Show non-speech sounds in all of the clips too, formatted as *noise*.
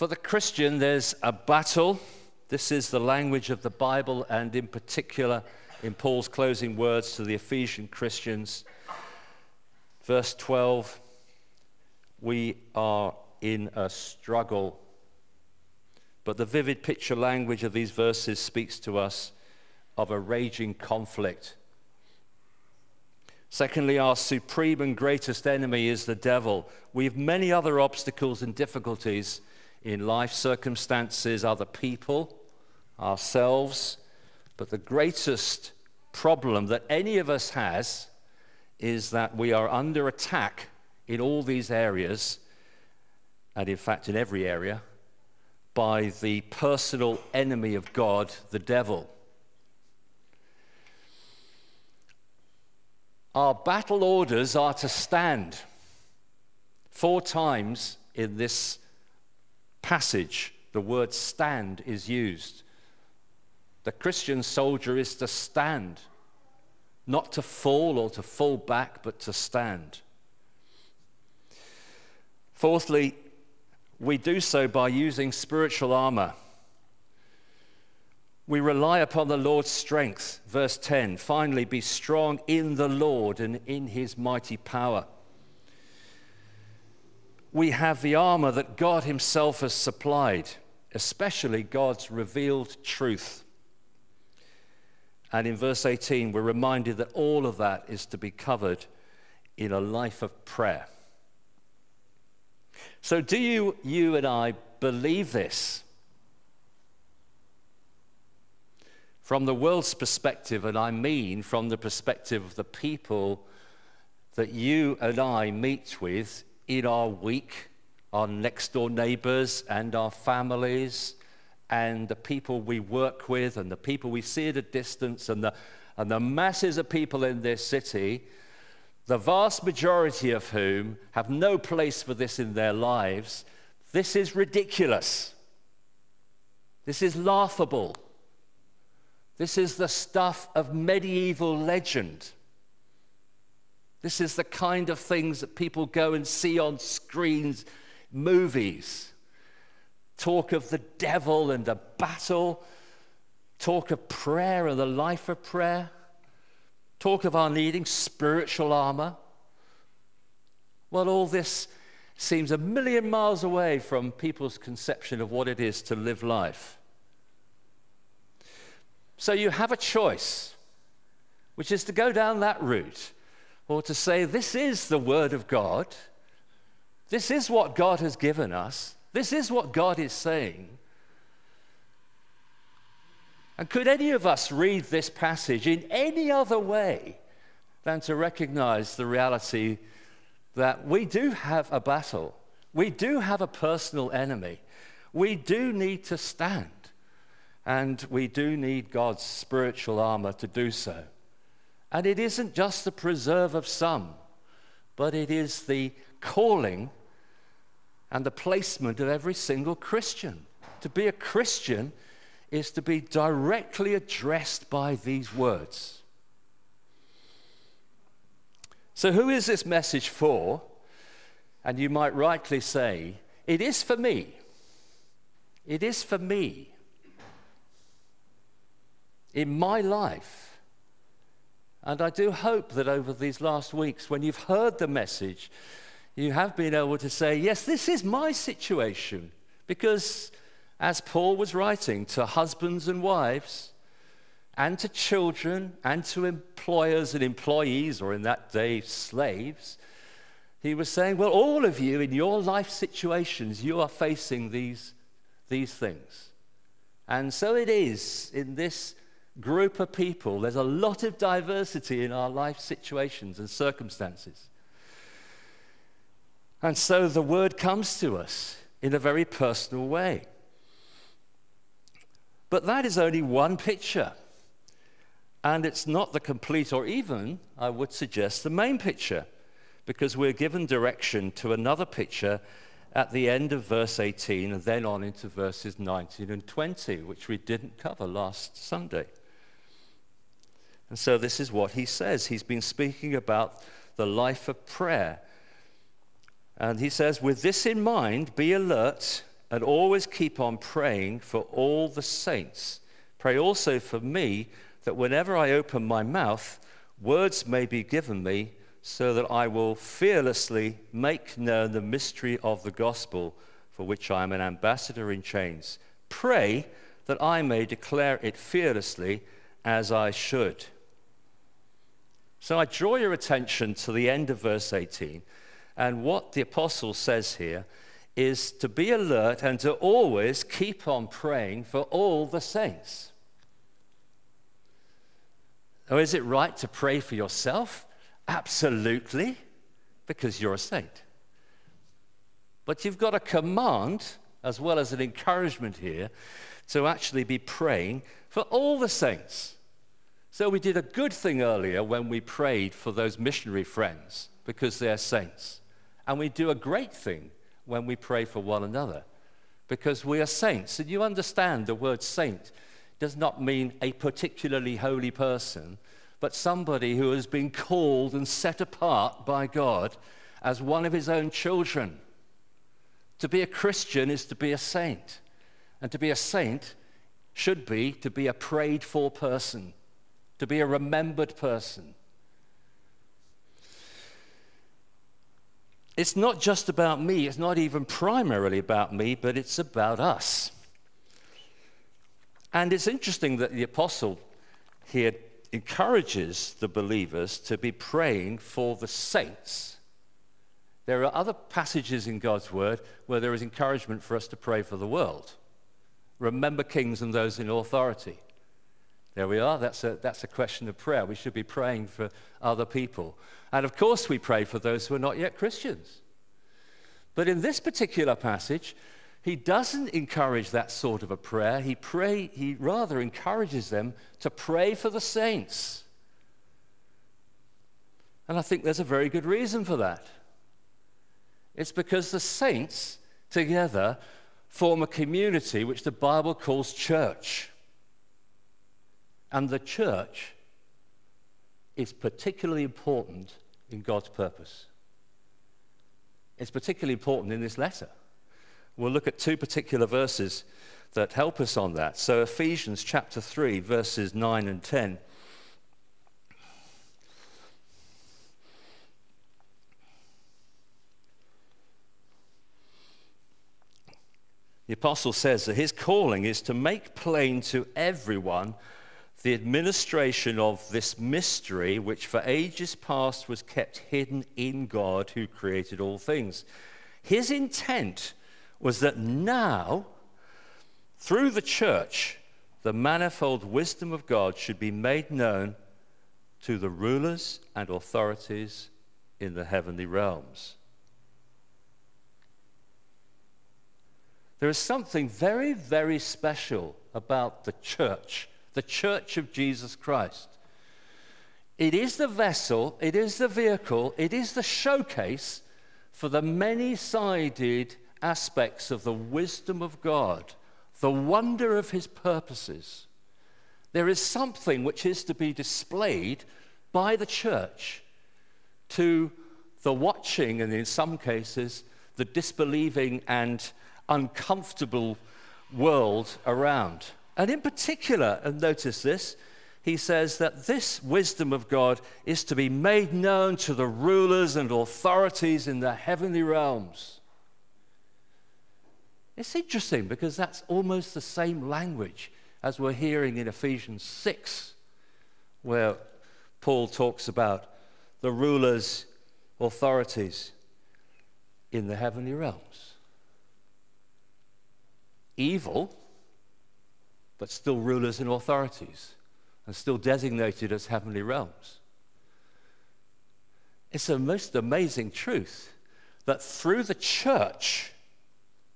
For the Christian, there's a battle. This is the language of the Bible, and in particular, in Paul's closing words to the Ephesian Christians. Verse 12 We are in a struggle. But the vivid picture language of these verses speaks to us of a raging conflict. Secondly, our supreme and greatest enemy is the devil. We have many other obstacles and difficulties in life circumstances, other people, ourselves, but the greatest problem that any of us has is that we are under attack in all these areas, and in fact, in every area, by the personal enemy of God, the devil. Our battle orders are to stand. Four times in this passage, the word stand is used. The Christian soldier is to stand, not to fall or to fall back, but to stand. Fourthly, we do so by using spiritual armor. We rely upon the Lord's strength. Verse 10 finally, be strong in the Lord and in his mighty power. We have the armor that God himself has supplied, especially God's revealed truth. And in verse 18, we're reminded that all of that is to be covered in a life of prayer. So, do you, you and I believe this? From the world's perspective, and I mean from the perspective of the people that you and I meet with in our week, our next door neighbors and our families, and the people we work with, and the people we see at a distance, and the, and the masses of people in this city, the vast majority of whom have no place for this in their lives, this is ridiculous. This is laughable. This is the stuff of medieval legend. This is the kind of things that people go and see on screens, movies. Talk of the devil and the battle, talk of prayer and the life of prayer, talk of our needing spiritual armor. Well, all this seems a million miles away from people's conception of what it is to live life. So you have a choice, which is to go down that route or to say, This is the Word of God. This is what God has given us. This is what God is saying. And could any of us read this passage in any other way than to recognize the reality that we do have a battle? We do have a personal enemy. We do need to stand. And we do need God's spiritual armor to do so. And it isn't just the preserve of some, but it is the calling and the placement of every single Christian. To be a Christian is to be directly addressed by these words. So, who is this message for? And you might rightly say, it is for me. It is for me in my life. And I do hope that over these last weeks, when you've heard the message, you have been able to say, Yes, this is my situation. Because as Paul was writing to husbands and wives, and to children, and to employers and employees, or in that day, slaves, he was saying, Well, all of you in your life situations, you are facing these, these things. And so it is in this group of people, there's a lot of diversity in our life situations and circumstances. And so the word comes to us in a very personal way. But that is only one picture. And it's not the complete, or even, I would suggest, the main picture, because we're given direction to another picture at the end of verse 18 and then on into verses 19 and 20, which we didn't cover last Sunday. And so this is what he says. He's been speaking about the life of prayer. And he says, with this in mind, be alert and always keep on praying for all the saints. Pray also for me that whenever I open my mouth, words may be given me so that I will fearlessly make known the mystery of the gospel for which I am an ambassador in chains. Pray that I may declare it fearlessly as I should. So I draw your attention to the end of verse 18, and what the apostle says here is to be alert and to always keep on praying for all the saints. Now, is it right to pray for yourself? Absolutely, because you're a saint. But you've got a command as well as an encouragement here to actually be praying for all the saints. So we did a good thing earlier when we prayed for those missionary friends because they're saints. And we do a great thing when we pray for one another because we are saints. And you understand the word saint does not mean a particularly holy person, but somebody who has been called and set apart by God as one of his own children. To be a Christian is to be a saint. And to be a saint should be to be a prayed for person, to be a remembered person. It's not just about me, it's not even primarily about me, but it's about us. And it's interesting that the apostle here encourages the believers to be praying for the saints. There are other passages in God's word where there is encouragement for us to pray for the world. Remember kings and those in authority. There we are. That's a, that's a question of prayer. We should be praying for other people. And of course, we pray for those who are not yet Christians. But in this particular passage, he doesn't encourage that sort of a prayer. He, pray, he rather encourages them to pray for the saints. And I think there's a very good reason for that. It's because the saints together form a community which the Bible calls church. And the church is particularly important in God's purpose. It's particularly important in this letter. We'll look at two particular verses that help us on that. So, Ephesians chapter 3, verses 9 and 10. The apostle says that his calling is to make plain to everyone the administration of this mystery, which for ages past was kept hidden in God who created all things. His intent was that now, through the church, the manifold wisdom of God should be made known to the rulers and authorities in the heavenly realms. There is something very, very special about the church, the church of Jesus Christ. It is the vessel, it is the vehicle, it is the showcase for the many sided aspects of the wisdom of God, the wonder of his purposes. There is something which is to be displayed by the church to the watching, and in some cases, the disbelieving and uncomfortable world around. And in particular, and notice this, he says that this wisdom of God is to be made known to the rulers and authorities in the heavenly realms. It's interesting because that's almost the same language as we're hearing in Ephesians 6, where Paul talks about the rulers, authorities in the heavenly realms evil, but still rulers and authorities, and still designated as heavenly realms. It's a most amazing truth that through the church,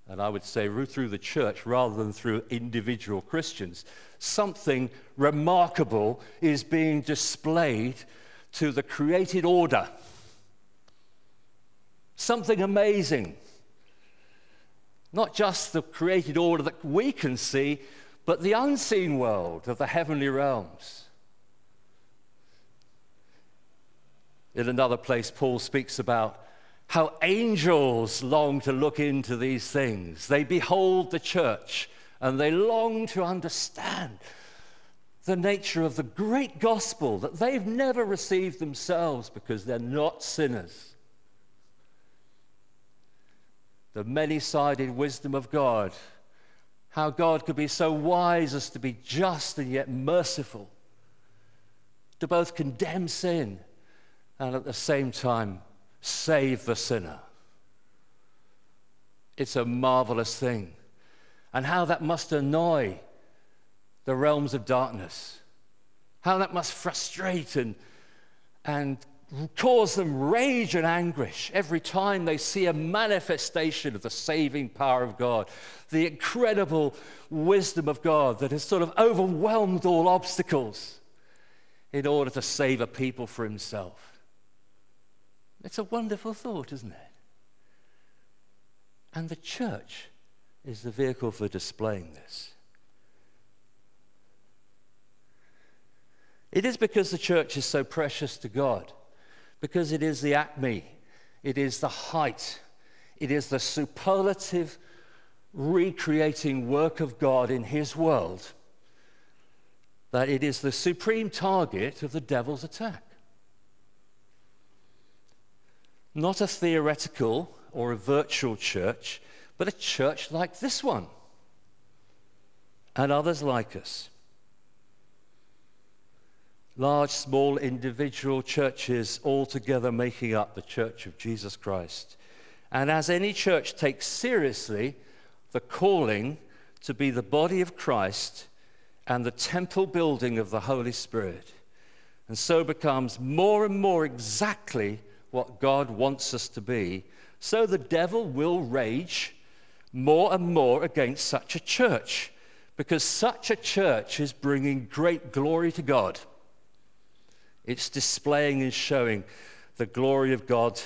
and I would say through the church rather than through individual Christians, something remarkable is being displayed to the created order. Something amazing. Not just the created order that we can see, but the unseen world of the heavenly realms. In another place, Paul speaks about how angels long to look into these things. They behold the church and they long to understand the nature of the great gospel that they've never received themselves because they're not sinners. The many sided wisdom of God, how God could be so wise as to be just and yet merciful, to both condemn sin and at the same time save the sinner. It's a marvelous thing. And how that must annoy the realms of darkness. How that must frustrate and, and cause them rage and anguish every time they see a manifestation of the saving power of God, the incredible wisdom of God that has sort of overwhelmed all obstacles in order to save a people for himself. It's a wonderful thought, isn't it? And the church is the vehicle for displaying this. It is because the church is so precious to God, because it is the acme, it is the height, it is the superlative recreating work of God in His world, that it is the supreme target of the devil's attack. Not a theoretical or a virtual church, but a church like this one and others like us large, small, individual churches all together making up the Church of Jesus Christ. And as any church takes seriously the calling to be the body of Christ and the temple building of the Holy Spirit, and so becomes more and more exactly what God wants us to be, so the devil will rage more and more against such a church, because such a church is bringing great glory to God. It's displaying and showing the glory of God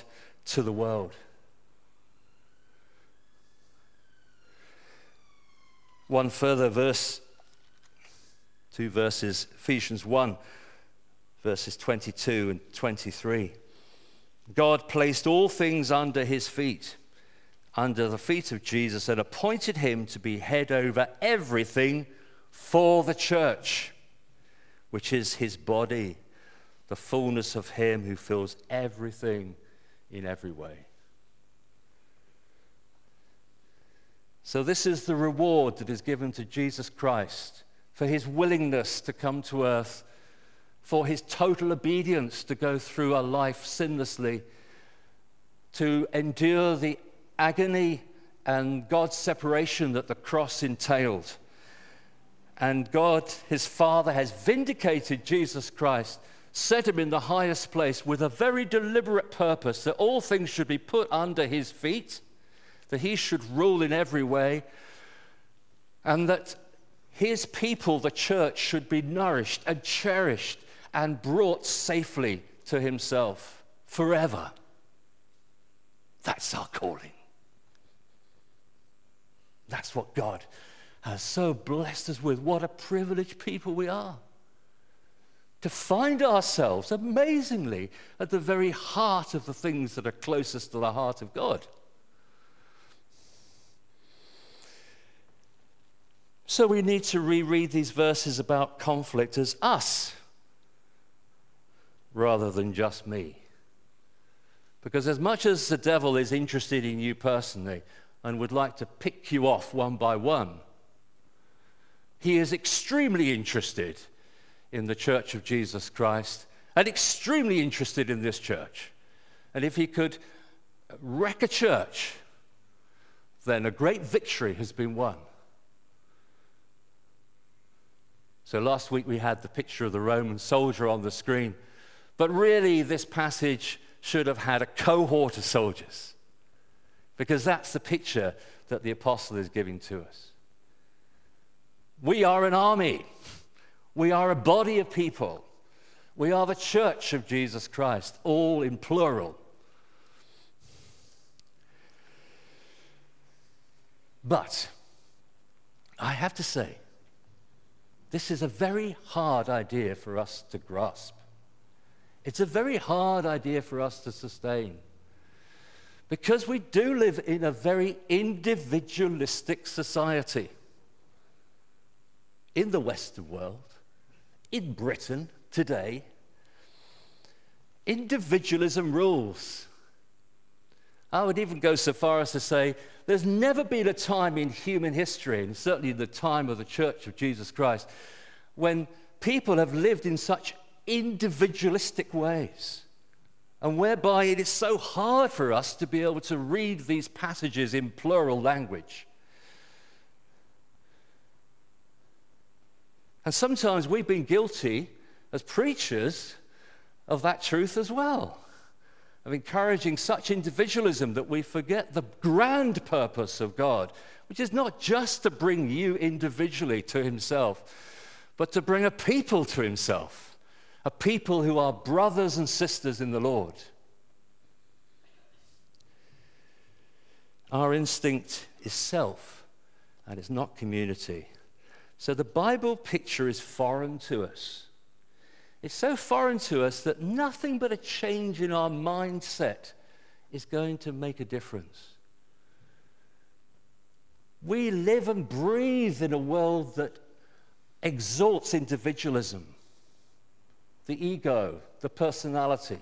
to the world. One further verse, two verses, Ephesians 1, verses 22 and 23. God placed all things under his feet, under the feet of Jesus, and appointed him to be head over everything for the church, which is his body the fullness of Him who fills everything in every way. So, this is the reward that is given to Jesus Christ for his willingness to come to earth, for his total obedience to go through a life sinlessly, to endure the agony and God's separation that the cross entailed. And God, his Father, has vindicated Jesus Christ set him in the highest place with a very deliberate purpose that all things should be put under his feet, that he should rule in every way, and that his people, the church, should be nourished and cherished and brought safely to himself forever. That's our calling. That's what God has so blessed us with. What a privileged people we are to find ourselves amazingly at the very heart of the things that are closest to the heart of God. So we need to reread these verses about conflict as us rather than just me. Because as much as the devil is interested in you personally and would like to pick you off one by one, he is extremely interested in the Church of Jesus Christ and extremely interested in this church. And if he could wreck a church, then a great victory has been won. So last week we had the picture of the Roman soldier on the screen, but really this passage should have had a cohort of soldiers because that's the picture that the apostle is giving to us. We are an army. We are a body of people. We are the church of Jesus Christ, all in plural. But I have to say, this is a very hard idea for us to grasp. It's a very hard idea for us to sustain. Because we do live in a very individualistic society. In the Western world, in Britain today, individualism rules. I would even go so far as to say there's never been a time in human history, and certainly in the time of the Church of Jesus Christ, when people have lived in such individualistic ways, and whereby it is so hard for us to be able to read these passages in plural language. And sometimes we've been guilty as preachers of that truth as well of encouraging such individualism that we forget the grand purpose of God, which is not just to bring you individually to Himself, but to bring a people to Himself, a people who are brothers and sisters in the Lord. Our instinct is self, and it's not community. So the Bible picture is foreign to us. It's so foreign to us that nothing but a change in our mindset is going to make a difference. We live and breathe in a world that exalts individualism, the ego, the personality.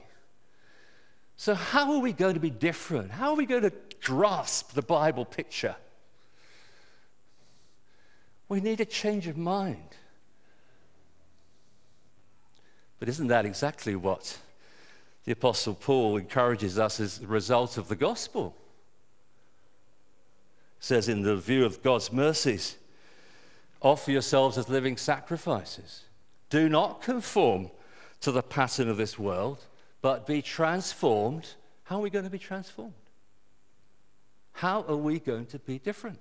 So, how are we going to be different? How are we going to grasp the Bible picture? We need a change of mind. But isn't that exactly what the Apostle Paul encourages us as a result of the gospel? says, in the view of God's mercies, offer yourselves as living sacrifices. Do not conform to the pattern of this world, but be transformed. How are we going to be transformed? How are we going to be different?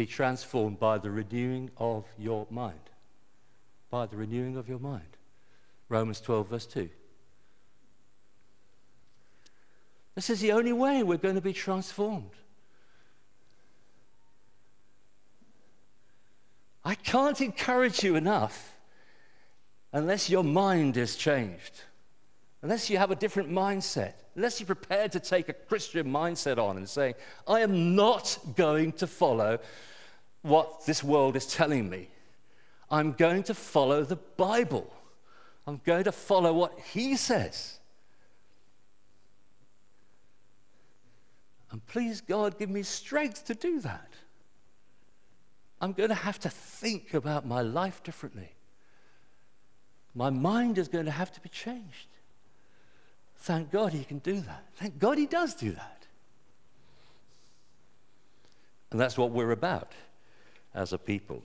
Be transformed by the renewing of your mind. By the renewing of your mind. Romans 12, verse 2. This is the only way we're going to be transformed. I can't encourage you enough unless your mind is changed, unless you have a different mindset, unless you're prepared to take a Christian mindset on and say, I am not going to follow what this world is telling me. I'm going to follow the Bible. I'm going to follow what He says. And please, God, give me strength to do that. I'm going to have to think about my life differently. My mind is going to have to be changed. Thank God He can do that. Thank God He does do that. And that's what we're about as a people.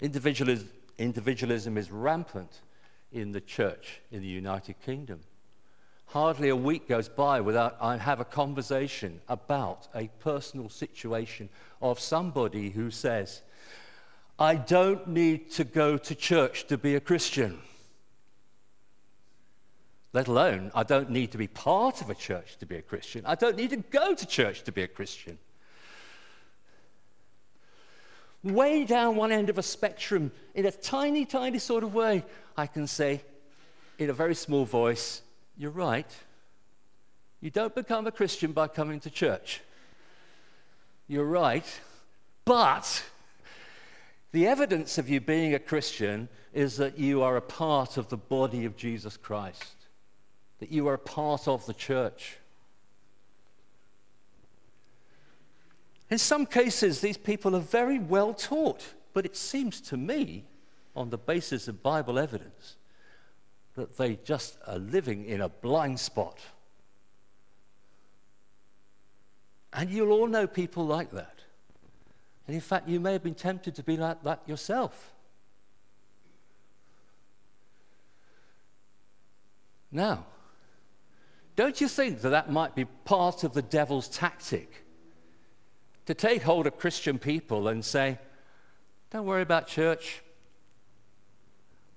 Individualism, individualism is rampant in the church in the United Kingdom. Hardly a week goes by without I have a conversation about a personal situation of somebody who says, I don't need to go to church to be a Christian let alone I don't need to be part of a church to be a Christian. I don't need to go to church to be a Christian. Way down one end of a spectrum, in a tiny, tiny sort of way, I can say, in a very small voice, You're right. You don't become a Christian by coming to church. You're right. But the evidence of you being a Christian is that you are a part of the body of Jesus Christ that you are a part of the church. In some cases, these people are very well taught, but it seems to me, on the basis of Bible evidence, that they just are living in a blind spot. And you'll all know people like that. And in fact, you may have been tempted to be like that yourself. Now, don't you think that that might be part of the devil's tactic? To take hold of Christian people and say, don't worry about church.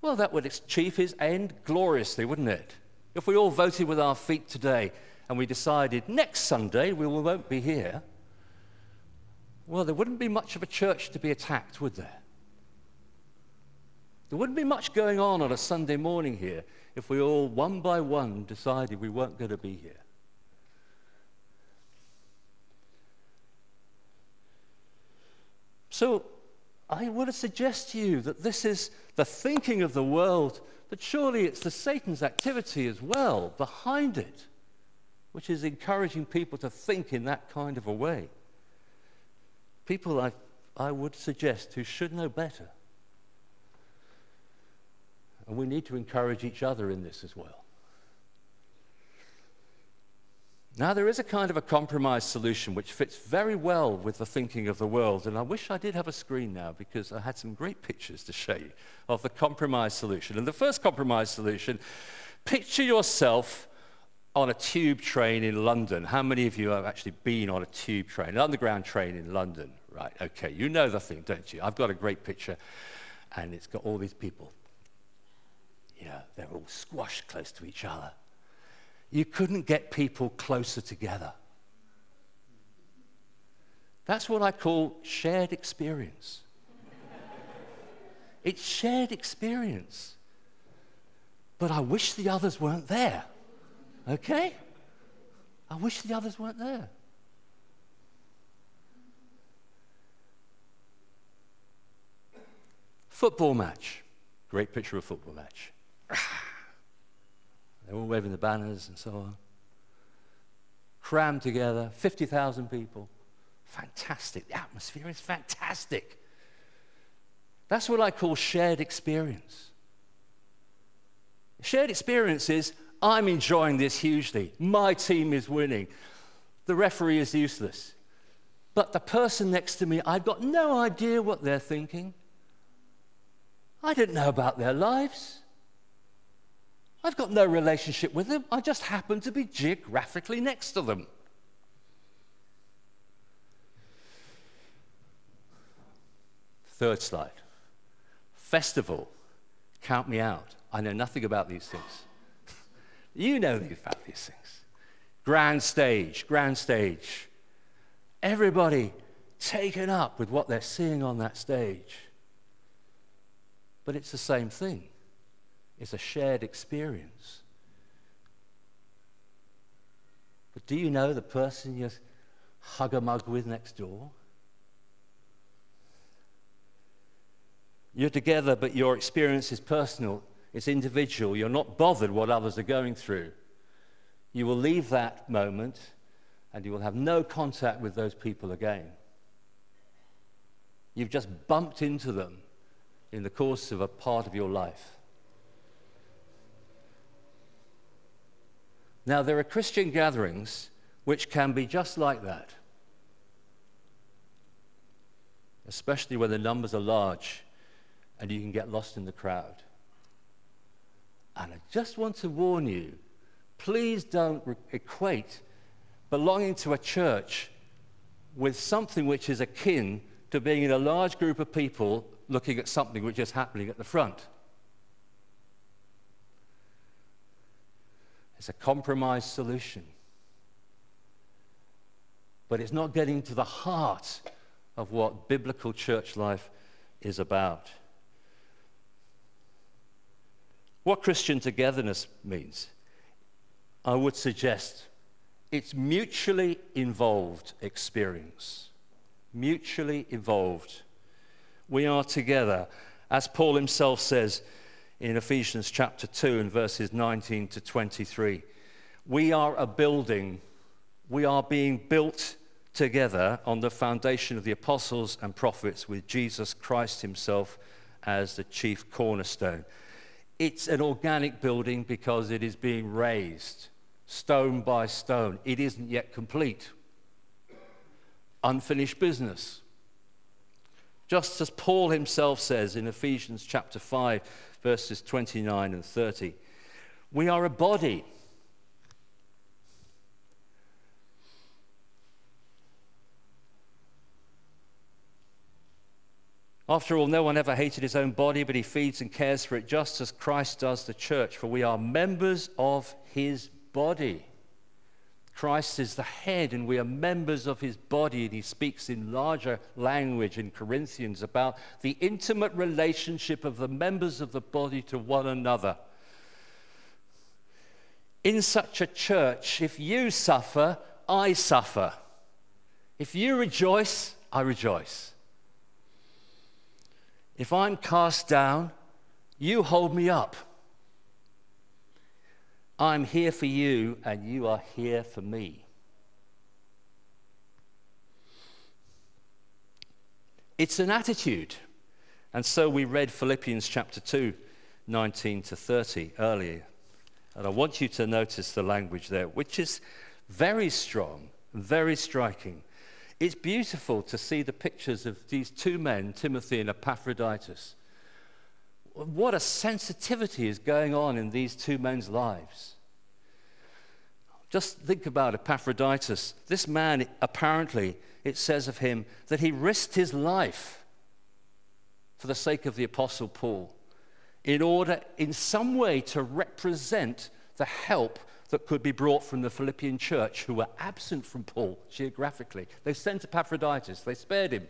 Well, that would achieve his end gloriously, wouldn't it? If we all voted with our feet today and we decided next Sunday we won't be here, well, there wouldn't be much of a church to be attacked, would there? There wouldn't be much going on on a Sunday morning here if we all, one by one, decided we weren't going to be here. So, I to suggest to you that this is the thinking of the world, but surely it's the Satan's activity as well behind it, which is encouraging people to think in that kind of a way. People I, I would suggest who should know better. And we need to encourage each other in this as well. Now, there is a kind of a compromise solution which fits very well with the thinking of the world. And I wish I did have a screen now because I had some great pictures to show you of the compromise solution. And the first compromise solution picture yourself on a tube train in London. How many of you have actually been on a tube train, an underground train in London? Right, okay, you know the thing, don't you? I've got a great picture, and it's got all these people you know, they're all squashed close to each other. You couldn't get people closer together. That's what I call shared experience. *laughs* it's shared experience. But I wish the others weren't there. Okay? I wish the others weren't there. Football match. Great picture of football match. *sighs* They're all waving the banners and so on. Crammed together, 50,000 people. Fantastic. The atmosphere is fantastic. That's what I call shared experience. Shared experience is I'm enjoying this hugely. My team is winning. The referee is useless. But the person next to me, I've got no idea what they're thinking. I didn't know about their lives. I've got no relationship with them. I just happen to be geographically next to them. Third slide. Festival. Count me out. I know nothing about these things. *laughs* you know about these things. Grand stage, grand stage. Everybody taken up with what they're seeing on that stage. But it's the same thing. It's a shared experience. But do you know the person you hug a mug with next door? You're together, but your experience is personal, it's individual. You're not bothered what others are going through. You will leave that moment and you will have no contact with those people again. You've just bumped into them in the course of a part of your life. Now, there are Christian gatherings which can be just like that, especially when the numbers are large and you can get lost in the crowd. And I just want to warn you please don't re- equate belonging to a church with something which is akin to being in a large group of people looking at something which is happening at the front. It's a compromise solution. But it's not getting to the heart of what biblical church life is about. What Christian togetherness means, I would suggest it's mutually involved experience. Mutually involved. We are together. As Paul himself says, in Ephesians chapter 2 and verses 19 to 23. We are a building, we are being built together on the foundation of the apostles and prophets with Jesus Christ himself as the chief cornerstone. It's an organic building because it is being raised stone by stone. It isn't yet complete. Unfinished business. Just as Paul himself says in Ephesians chapter 5, verses 29 and 30. We are a body. After all, no one ever hated his own body, but he feeds and cares for it just as Christ does the church, for we are members of his body. Christ is the head and we are members of his body. And he speaks in larger language in Corinthians about the intimate relationship of the members of the body to one another. In such a church, if you suffer, I suffer. If you rejoice, I rejoice. If I'm cast down, you hold me up. I'm here for you, and you are here for me. It's an attitude. And so we read Philippians chapter 2, 19 to 30 earlier. And I want you to notice the language there, which is very strong, very striking. It's beautiful to see the pictures of these two men, Timothy and Epaphroditus what a sensitivity is going on in these two men's lives. Just think about Epaphroditus. This man, apparently, it says of him that he risked his life for the sake of the Apostle Paul in order, in some way, to represent the help that could be brought from the Philippian church who were absent from Paul geographically. They sent Epaphroditus, they spared him.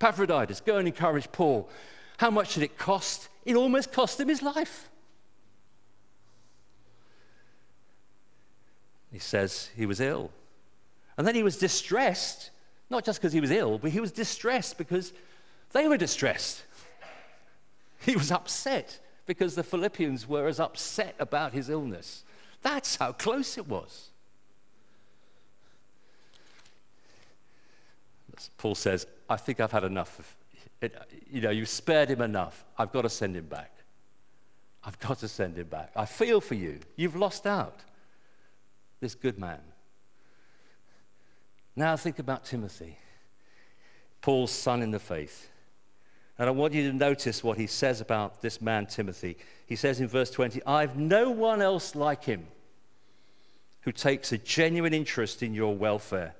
Epaphroditus, go and encourage Paul. How much did it cost? It almost cost him his life. He says he was ill. And then he was distressed, not just because he was ill, but he was distressed because they were distressed. *laughs* He was upset because the Philippians were as upset about his illness. That's how close it was. Paul says, I think I've had enough of it, you know, you've spared him enough. I've got to send him back. I've got to send him back. I feel for you. You've lost out. This good man. Now think about Timothy, Paul's son in the faith. And I want you to notice what he says about this man, Timothy. He says in verse 20, I've no one else like him who takes a genuine interest in your welfare.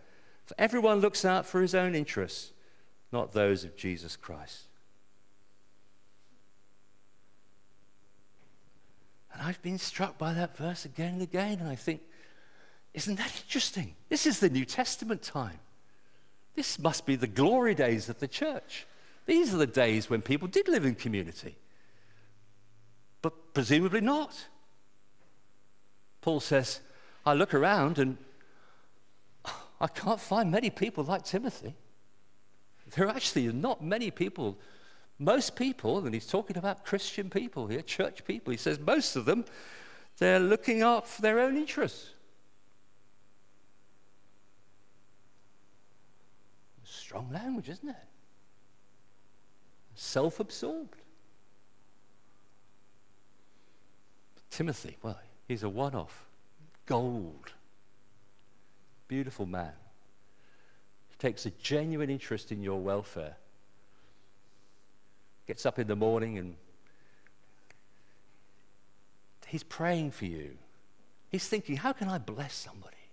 For everyone looks out for his own interests not those of Jesus Christ. And I've been struck by that verse again and again, and I think, isn't that interesting? This is the New Testament time. This must be the glory days of the church. These are the days when people did live in community. But presumably not. Paul says, I look around and I can't find many people like Timothy. There are actually not many people, most people, and he's talking about Christian people here, church people, he says most of them, they're looking out for their own interests. Strong language, isn't it? Self absorbed. Timothy, well, he's a one off. Gold. Beautiful man takes a genuine interest in your welfare, gets up in the morning and he's praying for you. He's thinking, how can I bless somebody?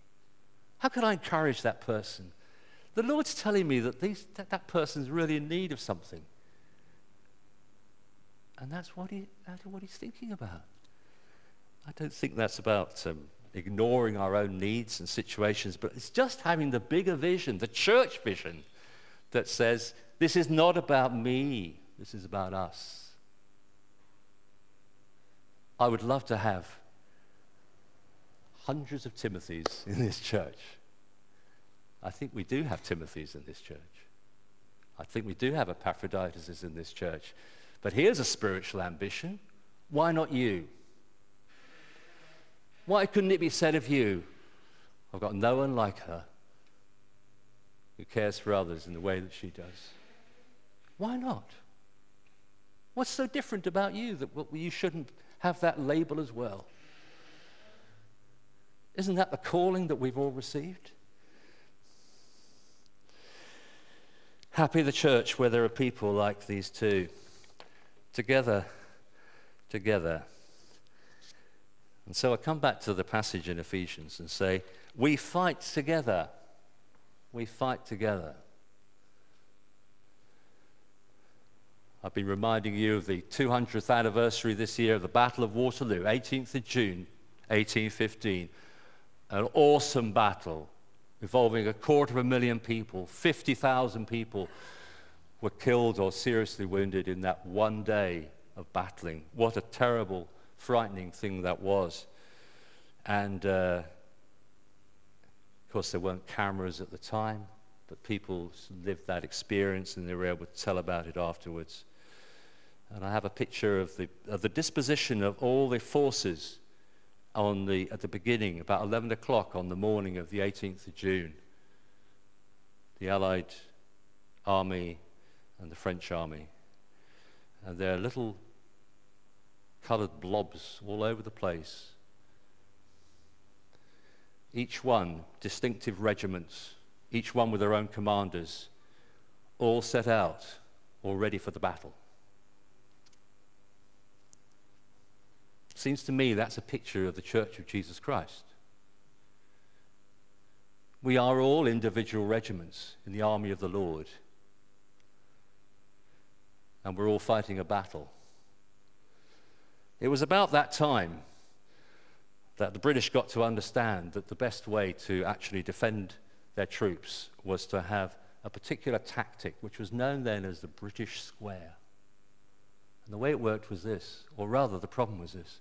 How can I encourage that person? The Lord's telling me that, these, that, that person's really in need of something. And that's what, he, that's what he's thinking about. I don't think that's about um, ignoring our own needs and situations, but it's just having the bigger vision, the church vision, that says, this is not about me, this is about us. I would love to have hundreds of Timothys in this church. I think we do have Timothys in this church. I think we do have Epaphroditus in this church. But here's a spiritual ambition. Why not you? Why couldn't it be said of you, I've got no one like her who cares for others in the way that she does? Why not? What's so different about you that you shouldn't have that label as well? Isn't that the calling that we've all received? Happy the church where there are people like these two, together, together. And so I come back to the passage in Ephesians and say, We fight together. We fight together. I've been reminding you of the 200th anniversary this year of the Battle of Waterloo, 18th of June, 1815. an awesome battle involving a quarter of a million people, 50,000 people were killed or seriously wounded in that one day of battling. What a terrible, frightening thing that was. And uh, of course, there weren't cameras at the time, but people lived that experience and they were able to tell about it afterwards. And I have a picture of the, of the disposition of all the forces on the, at the beginning, about 11 o'clock on the morning of the 18th of June. The Allied army and the French army. And their little coloured blobs all over the place. Each one distinctive regiments, each one with their own commanders, all set out, all ready for the battle. Seems to me that's a picture of the Church of Jesus Christ. We are all individual regiments in the army of the Lord, and we're all fighting a battle. It was about that time that the British got to understand that the best way to actually defend their troops was to have a particular tactic, which was known then as the British Square. And the way it worked was this, or rather, the problem was this.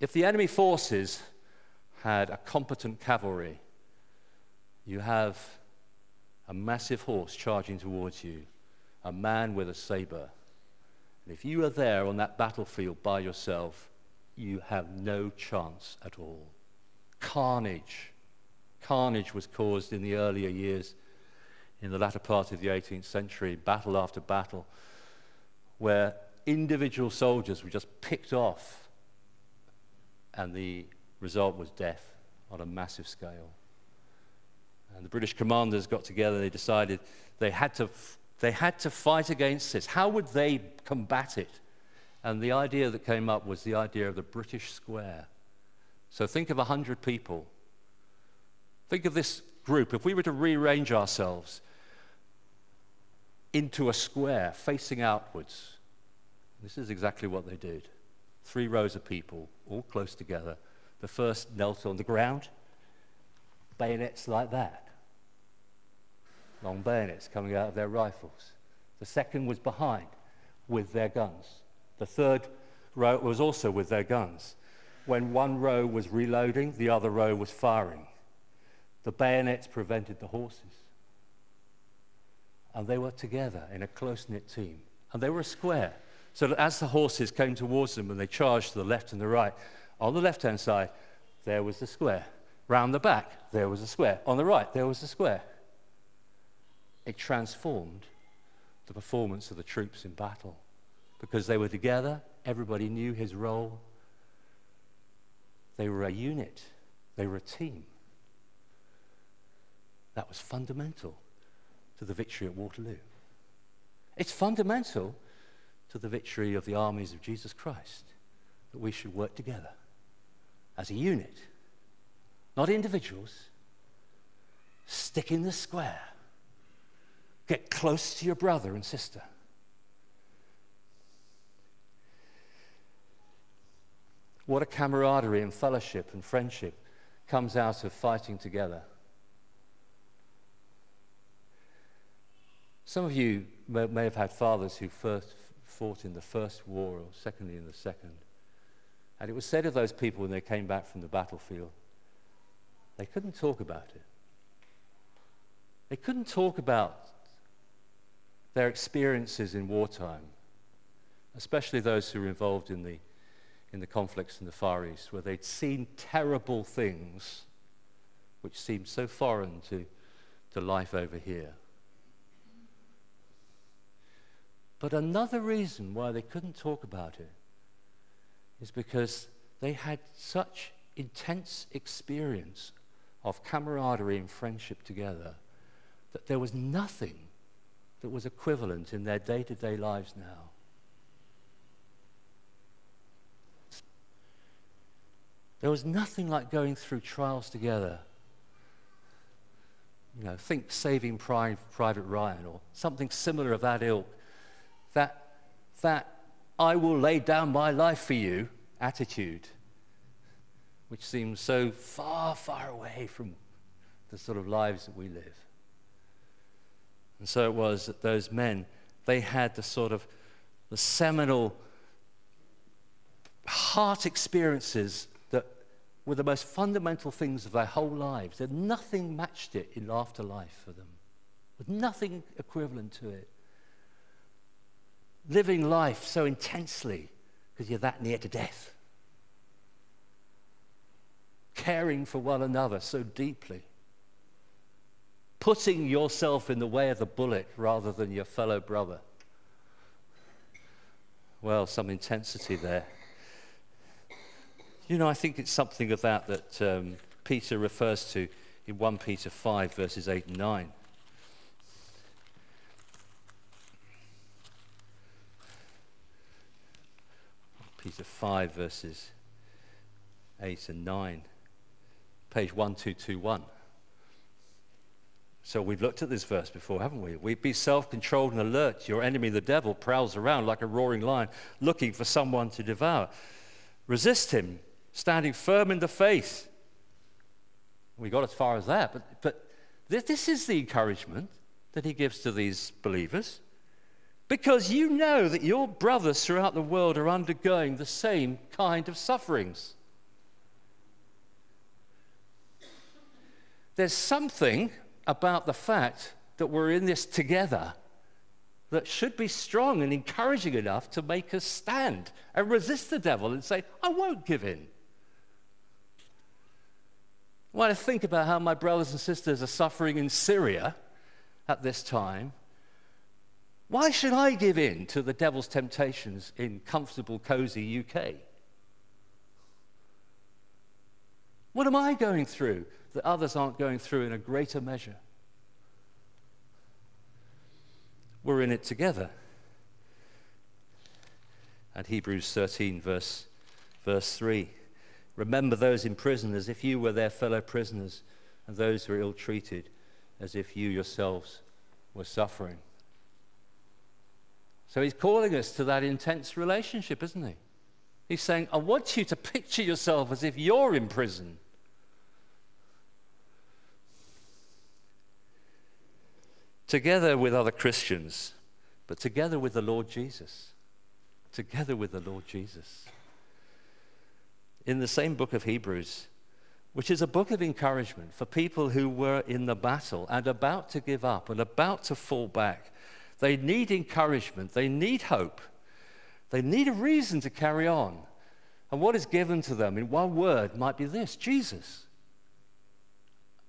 If the enemy forces had a competent cavalry, you have a massive horse charging towards you, a man with a saber. And if you are there on that battlefield by yourself, you have no chance at all. Carnage. Carnage was caused in the earlier years, in the latter part of the 18th century, battle after battle, where individual soldiers were just picked off and the result was death on a massive scale. And the British commanders got together, they decided they had to, they had to fight against this. How would they combat it? And the idea that came up was the idea of the British square. So think of 100 people. Think of this group. If we were to rearrange ourselves into a square facing outwards, this is exactly what they did three rows of people, all close together. The first knelt on the ground, bayonets like that, long bayonets coming out of their rifles. The second was behind with their guns. The third row was also with their guns. When one row was reloading, the other row was firing. The bayonets prevented the horses. And they were together in a close knit team. And they were a square. So that as the horses came towards them and they charged to the left and the right, on the left hand side, there was the square. Round the back, there was a square. On the right, there was a square. It transformed the performance of the troops in battle because they were together, everybody knew his role. They were a unit, they were a team. That was fundamental to the victory at Waterloo. It's fundamental to the victory of the armies of Jesus Christ that we should work together as a unit, not individuals. Stick in the square. Get close to your brother and sister. What a camaraderie and fellowship and friendship comes out of fighting together. Some of you may, have had fathers who first fought in the First War or secondly in the Second. And it was said of those people when they came back from the battlefield, they couldn't talk about it. They couldn't talk about their experiences in wartime, especially those who were involved in the, in the conflicts in the Far East, where they'd seen terrible things which seemed so foreign to, to life over here. But another reason why they couldn't talk about it is because they had such intense experience of camaraderie and friendship together that there was nothing that was equivalent in their day to day lives now. There was nothing like going through trials together. You know, think Saving Private Ryan or something similar of that ilk that, that I will lay down my life for you attitude. which seems so far, far away from the sort of lives that we live. And so it was that those men, they had the sort of the seminal heart experiences that were the most fundamental things of their whole lives. That nothing matched it in afterlife for them, with nothing equivalent to it. Living life so intensely because you're that near to death. Caring for one another so deeply. Putting yourself in the way of the bullet rather than your fellow brother. Well, some intensity there. You know, I think it's something of that that um, Peter refers to in 1 Peter 5, verses 8 and 9. Peter 5, verses 8 and 9. Page 1221. So we've looked at this verse before, haven't we? We be self-controlled and alert. Your enemy, the devil, prowls around like a roaring lion, looking for someone to devour. Resist him, standing firm in the faith. We got as far as that, but, but this, this is the encouragement that he gives to these believers. Because you know that your brothers throughout the world are undergoing the same kind of sufferings. There's something about the fact that we're in this together that should be strong and encouraging enough to make us stand and resist the devil and say, I won't give in. When I think about how my brothers and sisters are suffering in Syria at this time, why should I give in to the devil's temptations in comfortable, cozy UK? What am I going through that others aren't going through in a greater measure? We're in it together. And Hebrews 13, verse, verse 3 Remember those in prison as if you were their fellow prisoners, and those who are ill treated as if you yourselves were suffering. So he's calling us to that intense relationship, isn't he? He's saying, I want you to picture yourself as if you're in prison. Together with other Christians, but together with the Lord Jesus. Together with the Lord Jesus. In the same book of Hebrews, which is a book of encouragement for people who were in the battle and about to give up and about to fall back they need encouragement. They need hope. They need a reason to carry on. And what is given to them in one word might be this Jesus.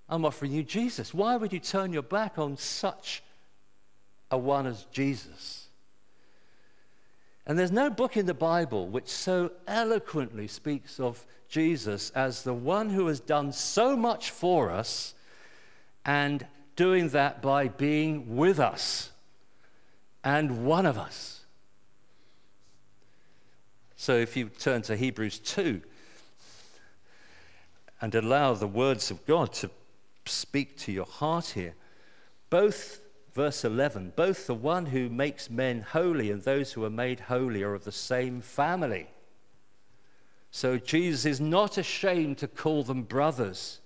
I'm offering you Jesus. Why would you turn your back on such a one as Jesus? And there's no book in the Bible which so eloquently speaks of Jesus as the one who has done so much for us and doing that by being with us and one of us. So if you turn to Hebrews 2 and allow the words of God to speak to your heart here, both verse 11, both the one who makes men holy and those who are made holy are of the same family. So Jesus is not ashamed to call them brothers.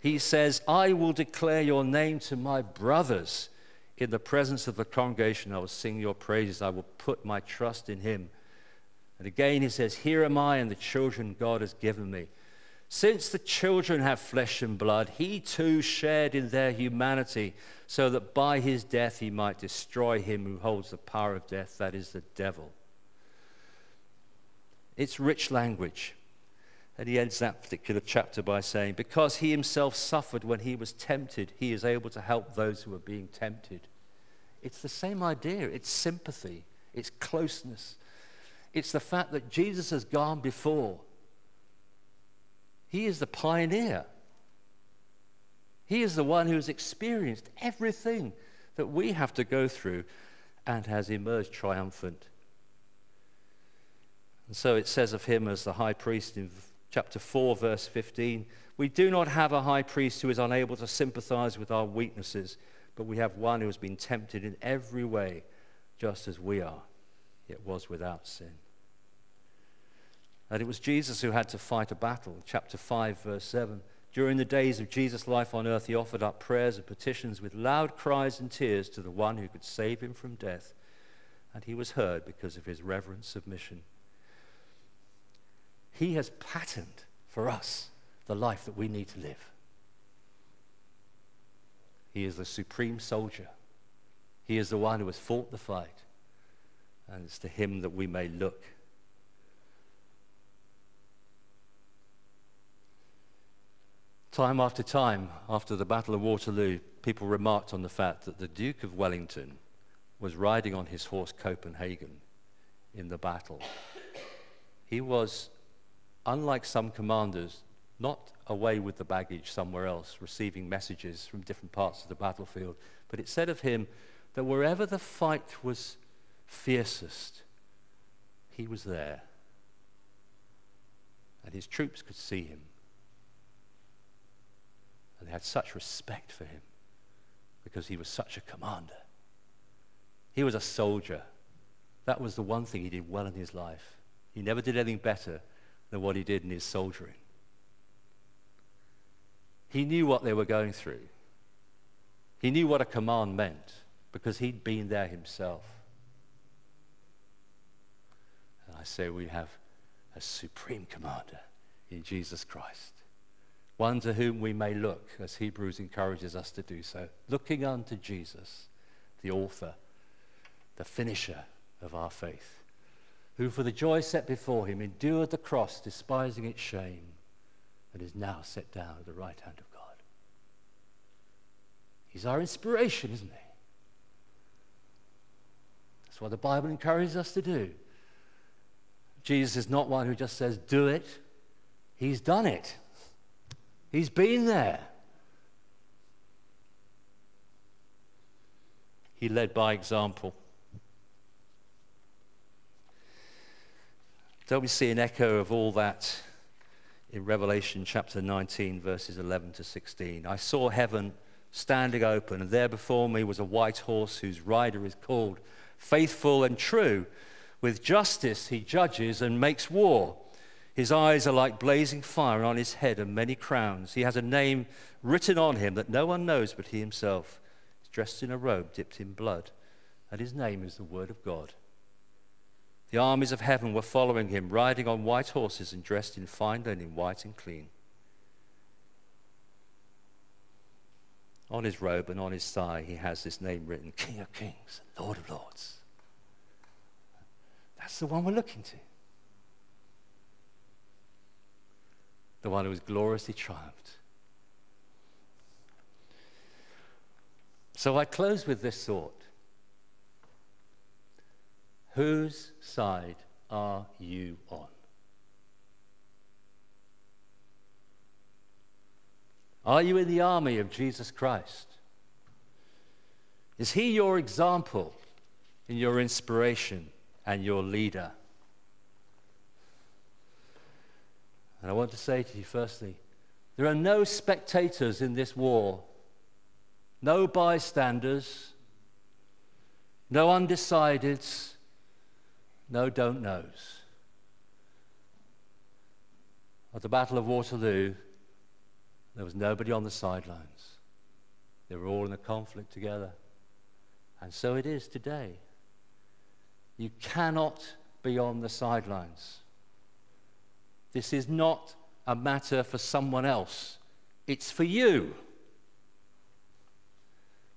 He says, I will declare your name to my brothers in the presence of the congregation, I will sing your praises. I will put my trust in him. And again, he says, Here am I and the children God has given me. Since the children have flesh and blood, he too shared in their humanity, so that by his death he might destroy him who holds the power of death, that is the devil. It's rich language. And he ends that particular chapter by saying, Because he himself suffered when he was tempted, he is able to help those who are being tempted. It's the same idea. It's sympathy, it's closeness. It's the fact that Jesus has gone before. He is the pioneer. He is the one who has experienced everything that we have to go through and has emerged triumphant. And so it says of him as the high priest in chapter 4, verse 15 We do not have a high priest who is unable to sympathize with our weaknesses but we have one who has been tempted in every way, just as we are, yet was without sin. And it was Jesus who had to fight a battle. Chapter 5, verse 7. During the days of Jesus' life on earth, he offered up prayers and petitions with loud cries and tears to the one who could save him from death. And he was heard because of his reverent submission. He has patterned for us the life that we need to live. He is the supreme soldier. He is the one who has fought the fight. And it's to him that we may look. Time after time, after the Battle of Waterloo, people remarked on the fact that the Duke of Wellington was riding on his horse Copenhagen in the battle. He was, unlike some commanders, not away with the baggage somewhere else, receiving messages from different parts of the battlefield, but it said of him that wherever the fight was fiercest, he was there. And his troops could see him. They had such respect for him because he was such a commander. He was a soldier. That was the one thing he did well in his life. He never did anything better than what he did in his soldiering. He knew what they were going through. He knew what a command meant because he'd been there himself. And I say we have a supreme commander in Jesus Christ one to whom we may look, as Hebrews encourages us to do so, looking unto Jesus, the author, the finisher of our faith, who for the joy set before him endured the cross, despising its shame, and is now set down at the right hand of God. He's our inspiration, isn't he? That's what the Bible encourages us to do. Jesus is not one who just says, do it. He's done it. He's been there. He led by example. Don't we see an echo of all that in Revelation chapter 19, verses 11 to 16? I saw heaven standing open, and there before me was a white horse whose rider is called Faithful and True. With justice he judges and makes war. His eyes are like blazing fire, and on his head are many crowns. He has a name written on him that no one knows but he himself. He's dressed in a robe dipped in blood, and his name is the Word of God. The armies of heaven were following him, riding on white horses and dressed in fine linen, white and clean. On his robe and on his thigh, he has this name written King of Kings, Lord of Lords. That's the one we're looking to. The one who has gloriously triumphed. So I close with this thought Whose side are you on? Are you in the army of Jesus Christ? Is he your example and your inspiration and your leader? And I want to say to you, firstly, there are no spectators in this war, no bystanders, no undecideds, no don't knows. At the Battle of Waterloo, there was nobody on the sidelines. They were all in a conflict together. And so it is today. You cannot be on the sidelines. This is not a matter for someone else, it's for you.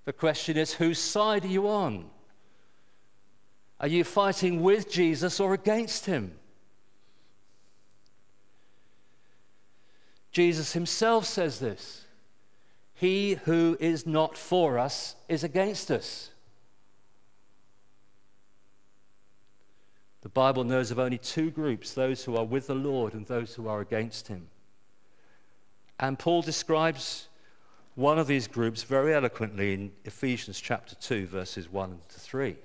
The question is whose side are you on? Are you fighting with Jesus or against him? Jesus himself says this He who is not for us is against us. The Bible knows of only two groups those who are with the Lord and those who are against him. And Paul describes one of these groups very eloquently in Ephesians chapter 2, verses 1 to 3.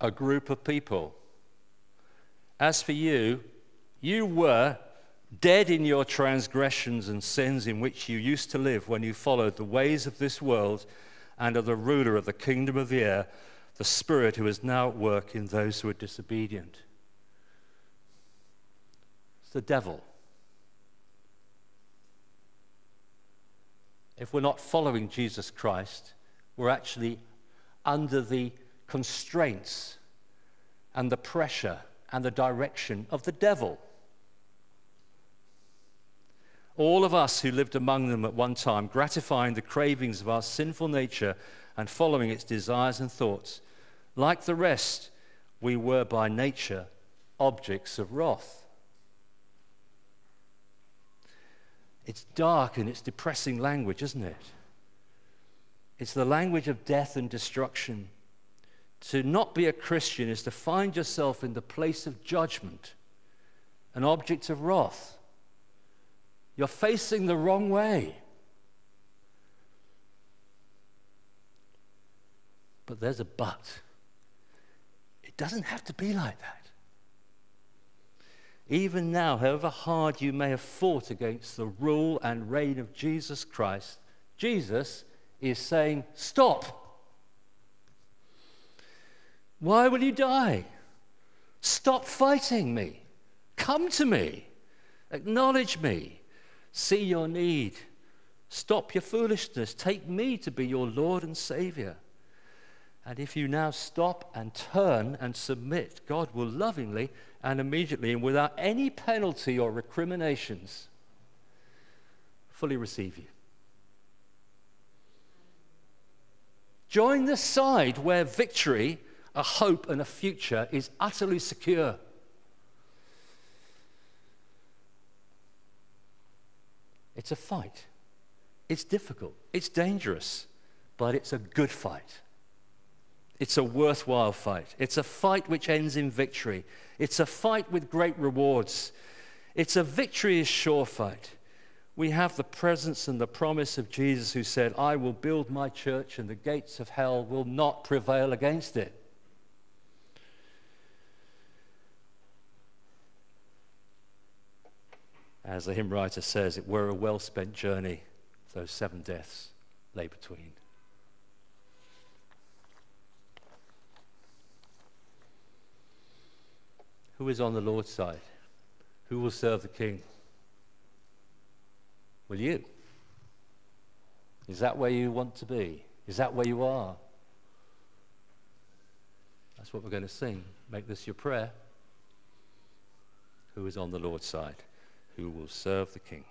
A group of people. As for you, you were dead in your transgressions and sins in which you used to live when you followed the ways of this world and of the ruler of the kingdom of the air, the Spirit who is now at work in those who are disobedient. It's the devil. If we're not following Jesus Christ, we're actually under the constraints and the pressure and the direction of the devil. All of us who lived among them at one time, gratifying the cravings of our sinful nature and following its desires and thoughts, like the rest, we were by nature objects of wrath. It's dark and it's depressing language, isn't it? It's the language of death and destruction. To not be a Christian is to find yourself in the place of judgment, an object of wrath. You're facing the wrong way. But there's a but. It doesn't have to be like that. Even now, however hard you may have fought against the rule and reign of Jesus Christ, Jesus is saying, Stop. Why will you die? Stop fighting me. Come to me. Acknowledge me. See your need. Stop your foolishness. Take me to be your Lord and Savior. And if you now stop and turn and submit, God will lovingly and immediately and without any penalty or recriminations fully receive you. Join the side where victory, a hope, and a future is utterly secure. It's a fight. It's difficult. It's dangerous. But it's a good fight. It's a worthwhile fight. It's a fight which ends in victory. It's a fight with great rewards. It's a victory is sure fight. We have the presence and the promise of Jesus who said, I will build my church and the gates of hell will not prevail against it. As the hymn writer says, it were a well spent journey, those seven deaths lay between. Who is on the Lord's side? Who will serve the King? Will you? Is that where you want to be? Is that where you are? That's what we're going to sing. Make this your prayer. Who is on the Lord's side? Who will serve the King?